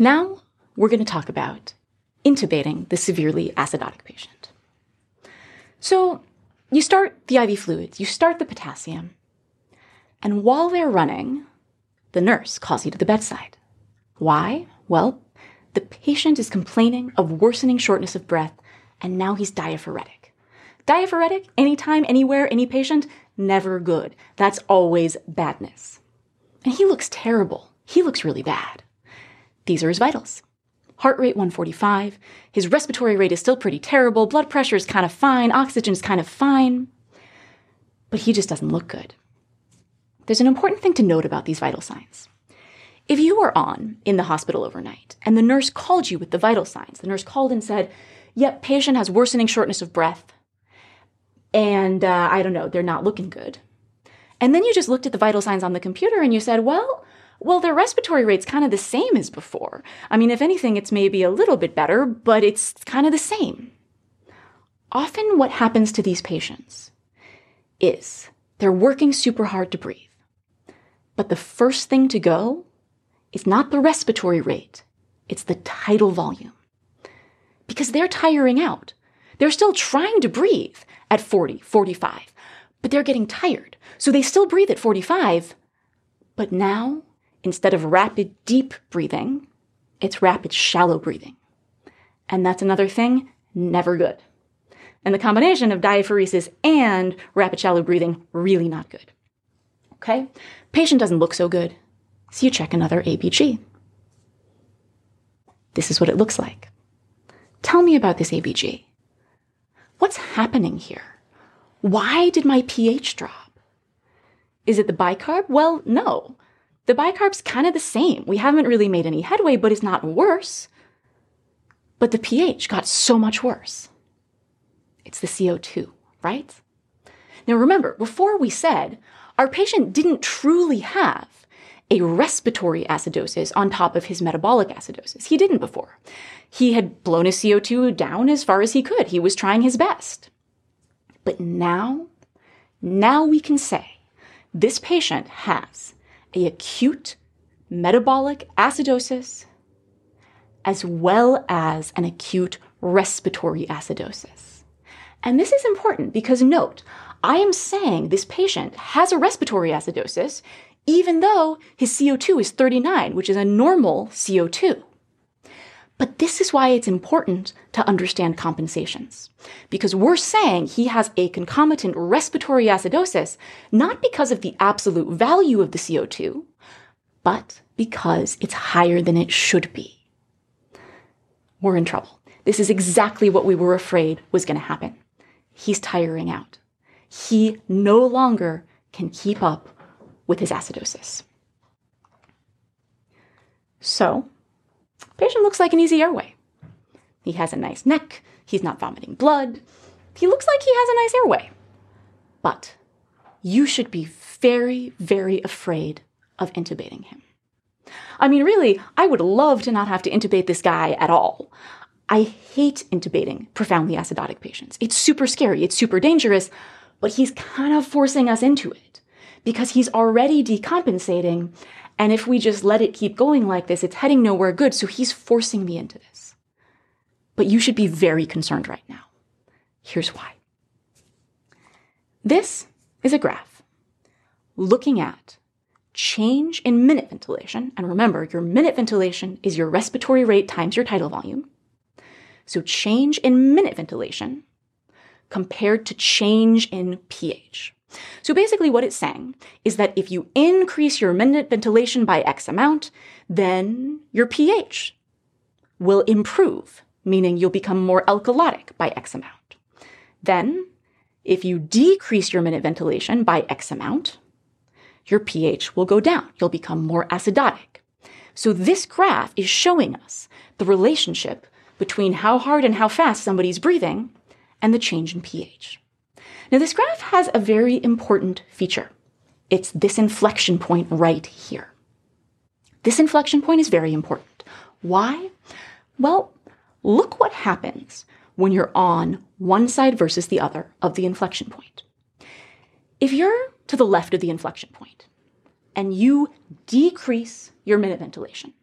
Now we're going to talk about intubating the severely acidotic patient. So you start the IV fluids, you start the potassium, and while they're running, the nurse calls you to the bedside. Why? Well, the patient is complaining of worsening shortness of breath, and now he's diaphoretic. Diaphoretic, anytime, anywhere, any patient, never good. That's always badness. And he looks terrible. He looks really bad. These are his vitals. Heart rate 145. His respiratory rate is still pretty terrible. Blood pressure is kind of fine. Oxygen is kind of fine. But he just doesn't look good. There's an important thing to note about these vital signs. If you were on in the hospital overnight and the nurse called you with the vital signs, the nurse called and said, Yep, patient has worsening shortness of breath, and uh, I don't know, they're not looking good. And then you just looked at the vital signs on the computer and you said, Well, well, their respiratory rate's kind of the same as before. I mean, if anything, it's maybe a little bit better, but it's kind of the same. Often, what happens to these patients is they're working super hard to breathe. But the first thing to go is not the respiratory rate, it's the tidal volume. Because they're tiring out. They're still trying to breathe at 40, 45, but they're getting tired. So they still breathe at 45, but now, instead of rapid, deep breathing, it's rapid, shallow breathing. And that's another thing, never good. And the combination of diaphoresis and rapid, shallow breathing, really not good. Okay? Patient doesn't look so good. So you check another ABG. This is what it looks like. Tell me about this ABG. What's happening here? Why did my pH drop? Is it the bicarb? Well, no. The bicarb's kind of the same. We haven't really made any headway, but it's not worse. But the pH got so much worse. It's the CO2, right? Now remember, before we said our patient didn't truly have a respiratory acidosis on top of his metabolic acidosis. He didn't before. He had blown his CO2 down as far as he could. He was trying his best. But now, now we can say this patient has acute metabolic acidosis as well as an acute respiratory acidosis. And this is important because note, I am saying this patient has a respiratory acidosis even though his CO2 is 39, which is a normal CO2. But this is why it's important to understand compensations. Because we're saying he has a concomitant respiratory acidosis, not because of the absolute value of the CO2, but because it's higher than it should be. We're in trouble. This is exactly what we were afraid was going to happen. He's tiring out. He no longer can keep up with his acidosis. So, patient looks like an easy airway. He has a nice neck, he's not vomiting blood, he looks like he has a nice airway. But you should be very, very afraid of intubating him. I mean, really, I would love to not have to intubate this guy at all. I hate intubating profoundly acidotic patients. It's super scary, it's super dangerous, but he's kind of forcing us into it because he's already decompensating. And if we just let it keep going like this, it's heading nowhere good. So he's forcing me into this. But you should be very concerned right now. Here's why. This is a graph looking at change in minute ventilation. And remember, your minute ventilation is your respiratory rate times your tidal volume. So change in minute ventilation compared to change in pH. So basically, what it's saying is that if you increase your minute ventilation by X amount, then your pH will improve, meaning you'll become more alkalotic by X amount. Then, if you decrease your minute ventilation by X amount, your pH will go down. You'll become more acidotic. So this graph is showing us the relationship between how hard and how fast somebody's breathing and the change in pH. Now, this graph has a very important feature. It's this inflection point right here. This inflection point is very important. Why? Well, look what happens when you're on one side versus the other of the inflection point. If you're to the left of the inflection point and you decrease your minute ventilation,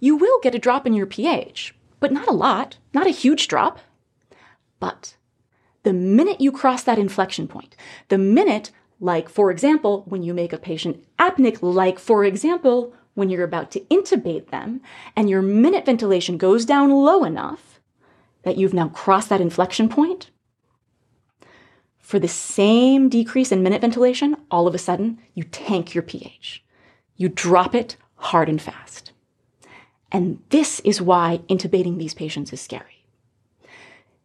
you will get a drop in your pH, but not a lot, not a huge drop. But the minute you cross that inflection point, the minute, like for example, when you make a patient apneic, like for example, when you're about to intubate them and your minute ventilation goes down low enough that you've now crossed that inflection point, for the same decrease in minute ventilation, all of a sudden you tank your pH. You drop it hard and fast. And this is why intubating these patients is scary.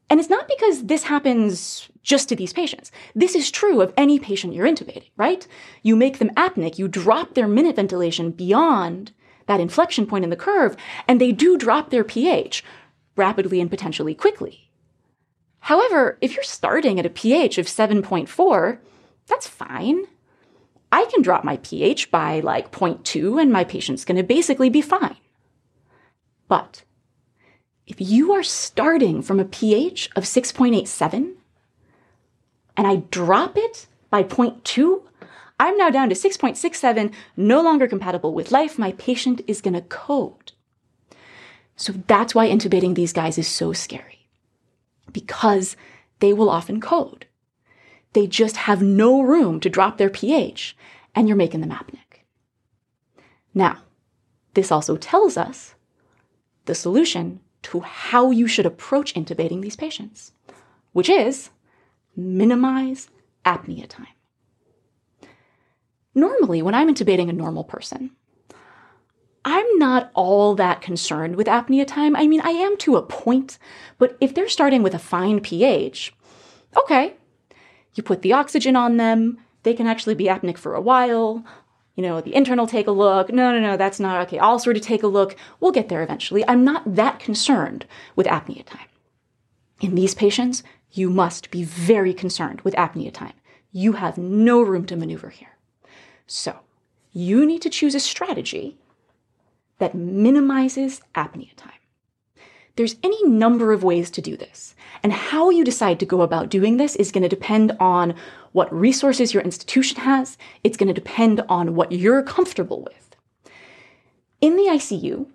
And it's not because this happens just to these patients. This is true of any patient you're intubating, right? You make them apneic, you drop their minute ventilation beyond that inflection point in the curve, and they do drop their pH rapidly and potentially quickly. However, if you're starting at a pH of 7.4, that's fine. I can drop my pH by like 0.2 and my patient's going to basically be fine. But if you are starting from a pH of 6.87 and I drop it by 0.2, I'm now down to 6.67, no longer compatible with life. My patient is going to code. So that's why intubating these guys is so scary because they will often code. They just have no room to drop their pH and you're making them apneic. Now, this also tells us the solution to how you should approach intubating these patients, which is minimize apnea time. Normally, when I'm intubating a normal person, I'm not all that concerned with apnea time. I mean, I am to a point, but if they're starting with a fine pH, okay, you put the oxygen on them, they can actually be apneic for a while you know, the intern will take a look. No, no, no, that's not okay. I'll sort of take a look. We'll get there eventually. I'm not that concerned with apnea time. In these patients, you must be very concerned with apnea time. You have no room to maneuver here. So, you need to choose a strategy that minimizes apnea time. There's any number of ways to do this, and how you decide to go about doing this is going to depend on what resources your institution has. It's going to depend on what you're comfortable with. In the ICU,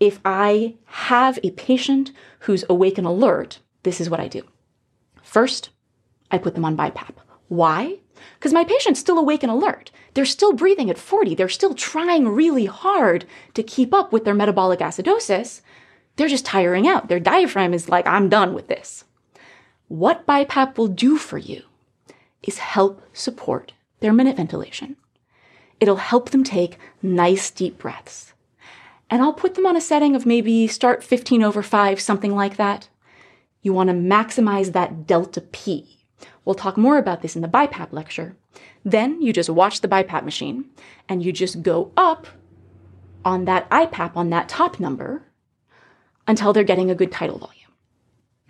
if I have a patient who's awake and alert, this is what I do. First, I put them on BiPAP. Why? Because my patient's still awake and alert. They're still breathing at 40. They're still trying really hard to keep up with their metabolic acidosis they're just tiring out. Their diaphragm is like, I'm done with this. What BiPAP will do for you is help support their minute ventilation. It'll help them take nice deep breaths. And I'll put them on a setting of maybe start 15 over 5, something like that. You want to maximize that delta P. We'll talk more about this in the BiPAP lecture. Then you just watch the BiPAP machine and you just go up on that IPAP on that top number until they're getting a good tidal volume.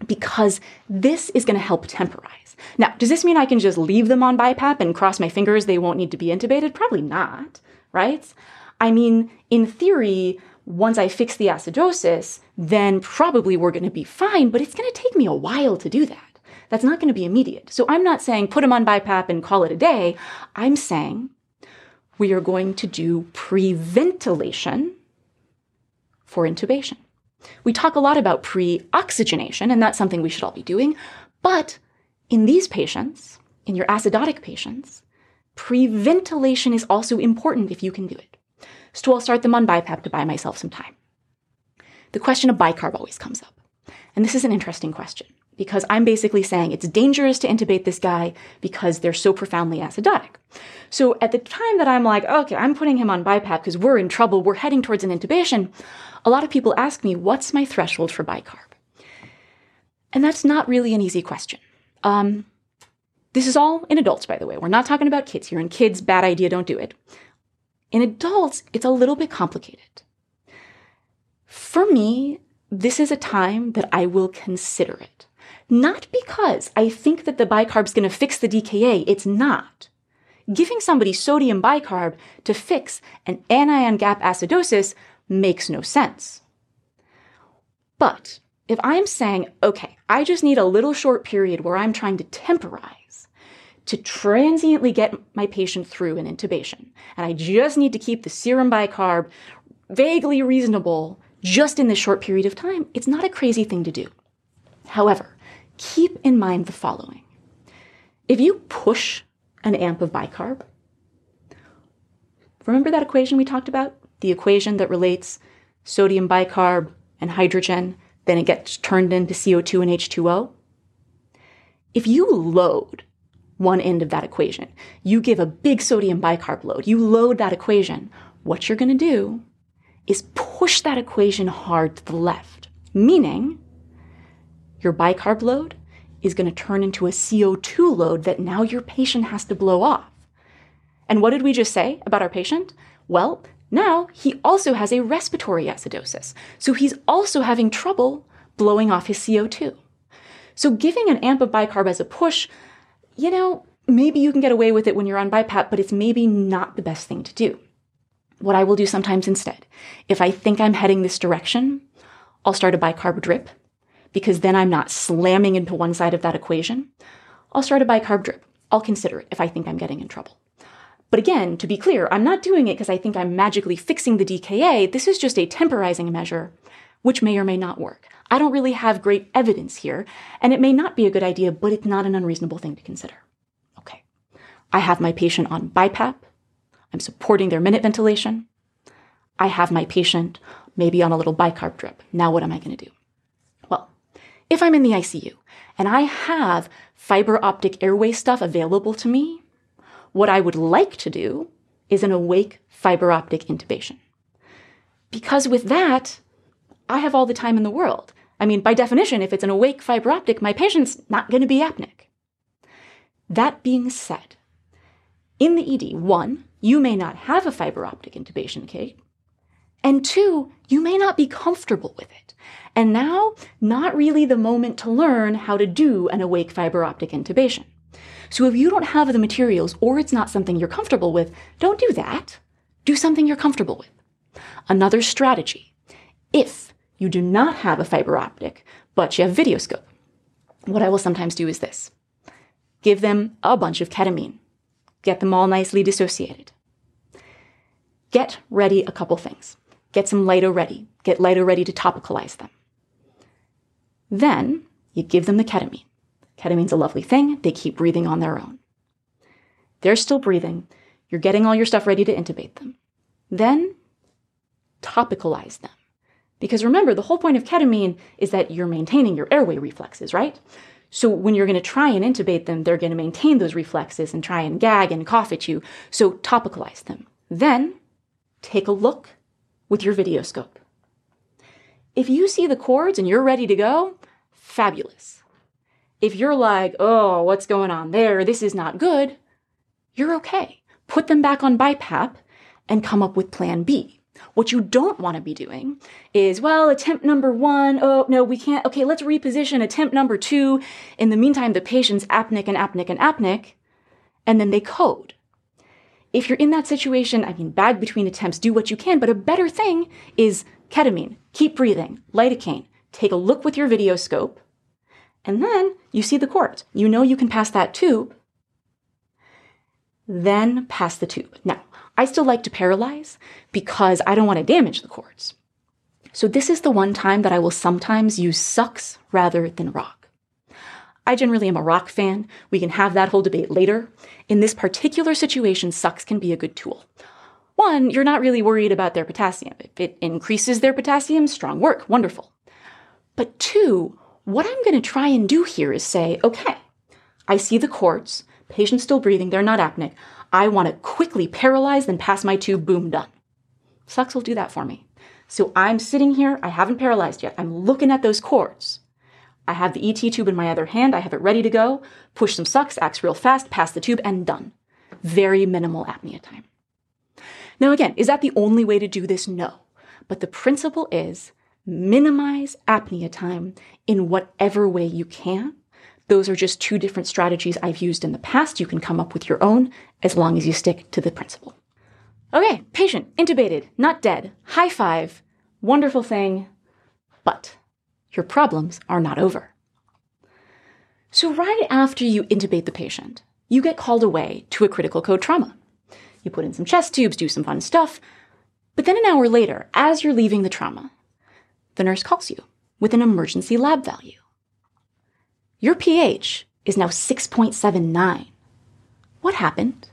Because this is going to help temporize. Now, does this mean I can just leave them on BiPAP and cross my fingers they won't need to be intubated? Probably not, right? I mean, in theory, once I fix the acidosis, then probably we're going to be fine, but it's going to take me a while to do that. That's not going to be immediate. So I'm not saying put them on BiPAP and call it a day. I'm saying we are going to do pre-ventilation for intubation. We talk a lot about pre oxygenation, and that's something we should all be doing. But in these patients, in your acidotic patients, pre ventilation is also important if you can do it. So I'll start them on BiPAP to buy myself some time. The question of bicarb always comes up. And this is an interesting question because I'm basically saying it's dangerous to intubate this guy because they're so profoundly acidotic. So at the time that I'm like, okay, I'm putting him on BiPAP because we're in trouble, we're heading towards an intubation, a lot of people ask me, what's my threshold for bicarb? And that's not really an easy question. Um, this is all in adults, by the way. We're not talking about kids here. In kids, bad idea, don't do it. In adults, it's a little bit complicated. For me, this is a time that I will consider it. Not because I think that the bicarb is going to fix the DKA, it's not. Giving somebody sodium bicarb to fix an anion gap acidosis makes no sense. But if I'm saying, okay, I just need a little short period where I'm trying to temporize to transiently get my patient through an intubation, and I just need to keep the serum bicarb vaguely reasonable just in this short period of time, it's not a crazy thing to do. However, keep in mind the following. If you push an amp of bicarb, remember that equation we talked about? The equation that relates sodium bicarb and hydrogen, then it gets turned into CO2 and H2O? If you load one end of that equation, you give a big sodium bicarb load, you load that equation, what you're going to do is push that equation hard to the left, meaning your bicarb load is going to turn into a CO2 load that now your patient has to blow off. And what did we just say about our patient? Well, now he also has a respiratory acidosis, so he's also having trouble blowing off his CO2. So giving an amp of bicarb as a push, you know, maybe you can get away with it when you're on BiPAP, but it's maybe not the best thing to do. What I will do sometimes instead, if I think I'm heading this direction, I'll start a bicarb drip because then I'm not slamming into one side of that equation. I'll start a bicarb drip. I'll consider it if I think I'm getting in trouble. But again, to be clear, I'm not doing it because I think I'm magically fixing the DKA. This is just a temporizing measure, which may or may not work. I don't really have great evidence here, and it may not be a good idea, but it's not an unreasonable thing to consider. Okay. I have my patient on BiPAP. I'm supporting their minute ventilation. I have my patient maybe on a little bicarb drip. Now what am I going to do? If I'm in the ICU and I have fiber optic airway stuff available to me, what I would like to do is an awake fiber optic intubation. Because with that, I have all the time in the world. I mean, by definition, if it's an awake fiber optic, my patient's not going to be apneic. That being said, in the ED, one, you may not have a fiber optic intubation kit, and two, you may not be comfortable with it. And now, not really the moment to learn how to do an awake fiber optic intubation. So if you don't have the materials or it's not something you're comfortable with, don't do that. Do something you're comfortable with. Another strategy. If you do not have a fiber optic, but you have video scope, what I will sometimes do is this. Give them a bunch of ketamine. Get them all nicely dissociated. Get ready a couple things. Get some Lido ready. Get Lido ready to topicalize them. Then you give them the ketamine. Ketamine's a lovely thing. They keep breathing on their own. They're still breathing. You're getting all your stuff ready to intubate them. Then topicalize them. Because remember, the whole point of ketamine is that you're maintaining your airway reflexes, right? So when you're going to try and intubate them, they're going to maintain those reflexes and try and gag and cough at you. So topicalize them. Then take a look with your video scope. If you see the cords and you're ready to go, fabulous. If you're like, oh, what's going on there? This is not good, you're okay. Put them back on BiPAP and come up with plan B. What you don't want to be doing is, well, attempt number one, oh, no, we can't. Okay, let's reposition attempt number two. In the meantime, the patient's apneic and apneic and apneic, and then they code. If you're in that situation, I mean, bag between attempts, do what you can, but a better thing is ketamine, keep breathing, lidocaine, take a look with your video scope, and then you see the cords. You know you can pass that tube. Then pass the tube. Now, I still like to paralyze because I don't want to damage the cords. So this is the one time that I will sometimes use sux rather than roc. I generally am a roc fan. We can have that whole debate later. In this particular situation, sux can be a good tool. One, you're not really worried about their potassium. If it increases their potassium, strong work, wonderful. But two, what I'm going to try and do here is say, okay, I see the cords, patient's still breathing, they're not apneic. I want to quickly paralyze, then pass my tube, boom, done. Sux will do that for me. So I'm sitting here, I haven't paralyzed yet. I'm looking at those cords. I have the ET tube in my other hand, I have it ready to go, push some sux, acts real fast, pass the tube, and done. Very minimal apnea time. Now, again, is that the only way to do this? No. But the principle is minimize apnea time in whatever way you can. Those are just two different strategies I've used in the past. You can come up with your own as long as you stick to the principle. Okay, patient, intubated, not dead, high five, wonderful thing, but your problems are not over. So, right after you intubate the patient, you get called away to a critical code trauma. You put in some chest tubes, do some fun stuff, but then an hour later, as you're leaving the trauma, the nurse calls you with an emergency lab value. Your pH is now 6.79. What happened?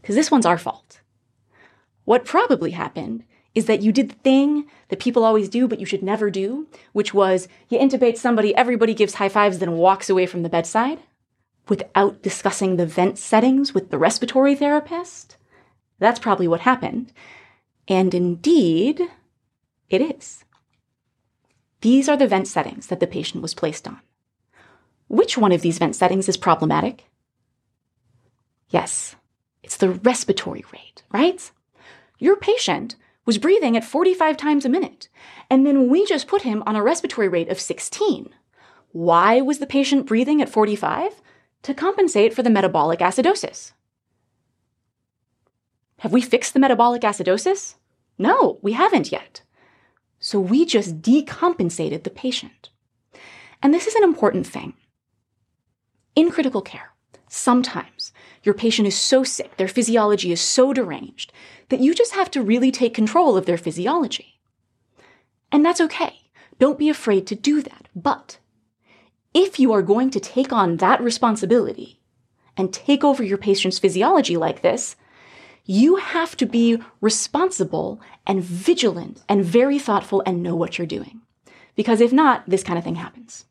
Because this one's our fault. What probably happened is that you did the thing that people always do, but you should never do, which was you intubate somebody, everybody gives high fives, then walks away from the bedside without discussing the vent settings with the respiratory therapist. That's probably what happened. And indeed, it is. These are the vent settings that the patient was placed on. Which one of these vent settings is problematic? Yes, it's the respiratory rate, right? Your patient was breathing at 45 times a minute, and then we just put him on a respiratory rate of 16. Why was the patient breathing at 45? To compensate for the metabolic acidosis. Have we fixed the metabolic acidosis? No, we haven't yet. So we just decompensated the patient. And this is an important thing. In critical care, sometimes your patient is so sick, their physiology is so deranged, that you just have to really take control of their physiology. And that's okay. Don't be afraid to do that. But if you are going to take on that responsibility and take over your patient's physiology like this, you have to be responsible and vigilant and very thoughtful and know what you're doing. Because if not, this kind of thing happens.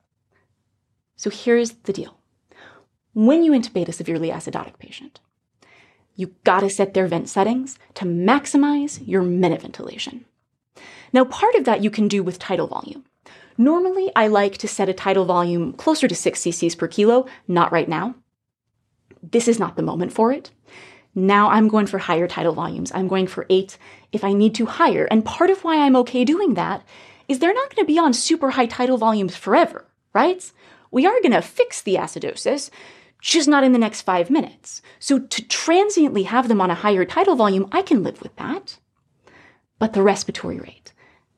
So here's the deal. When you intubate a severely acidotic patient, you gotta set their vent settings to maximize your minute ventilation. Now, part of that you can do with tidal volume. Normally, I like to set a tidal volume closer to 6 cc's per kilo, not right now. This is not the moment for it. Now I'm going for higher tidal volumes. I'm going for eight if I need to higher. And part of why I'm okay doing that is they're not going to be on super high tidal volumes forever, right? We are going to fix the acidosis, just not in the next five minutes. So to transiently have them on a higher tidal volume, I can live with that. But the respiratory rate,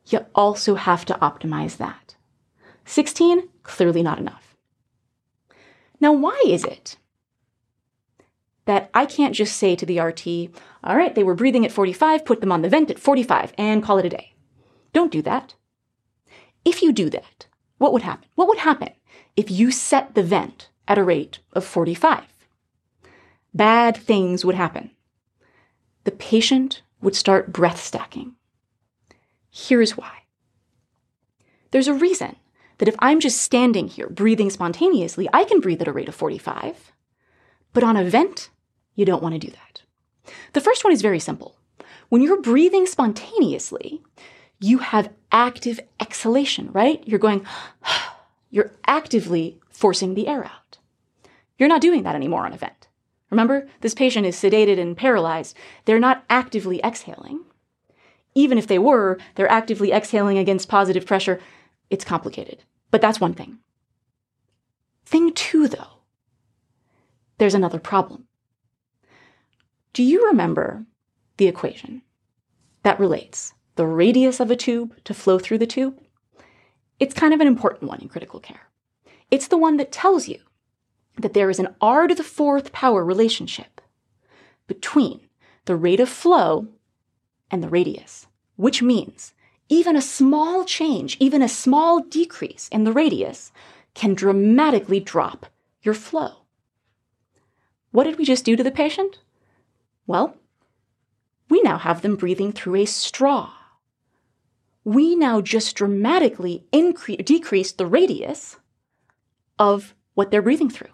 you also have to optimize that. 16, clearly not enough. Now, why is it that I can't just say to the RT, all right, they were breathing at 45, put them on the vent at 45 and call it a day. Don't do that. If you do that, what would happen? What would happen if you set the vent at a rate of 45? Bad things would happen. The patient would start breath stacking. Here's why. There's a reason that if I'm just standing here breathing spontaneously, I can breathe at a rate of 45. But on a vent, you don't want to do that. The first one is very simple. When you're breathing spontaneously, you have active exhalation, right? You're going, you're actively forcing the air out. You're not doing that anymore on a vent. Remember, this patient is sedated and paralyzed. They're not actively exhaling. Even if they were, they're actively exhaling against positive pressure. It's complicated. But that's one thing. Thing two, though, there's another problem. Do you remember the equation that relates the radius of a tube to flow through the tube? It's kind of an important one in critical care. It's the one that tells you that there is an r to the fourth power relationship between the rate of flow and the radius, which means even a small change, even a small decrease in the radius can dramatically drop your flow. What did we just do to the patient? Well, we now have them breathing through a straw. We now just dramatically increase, decrease the radius of what they're breathing through.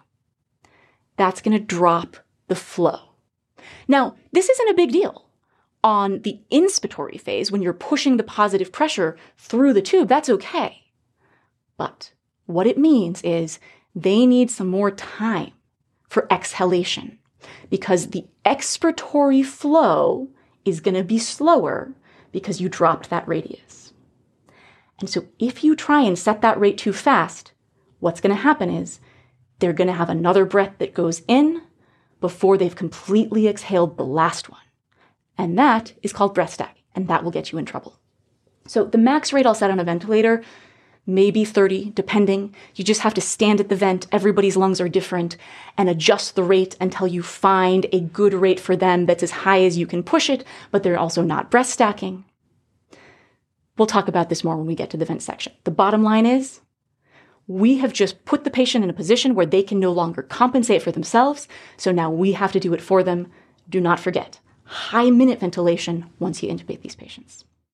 That's going to drop the flow. Now, this isn't a big deal. On the inspiratory phase, when you're pushing the positive pressure through the tube, that's okay. But what it means is they need some more time for exhalation because the expiratory flow is going to be slower because you dropped that radius. And so if you try and set that rate too fast, what's going to happen is they're going to have another breath that goes in before they've completely exhaled the last one. And that is called breath stack, and that will get you in trouble. So the max rate I'll set on a ventilator maybe 30, depending. You just have to stand at the vent. Everybody's lungs are different and adjust the rate until you find a good rate for them that's as high as you can push it, but they're also not breath stacking. we'll talk about this more when we get to the vent section. The bottom line is we have just put the patient in a position where they can no longer compensate for themselves, so now we have to do it for them. Do not forget high minute ventilation once you intubate these patients.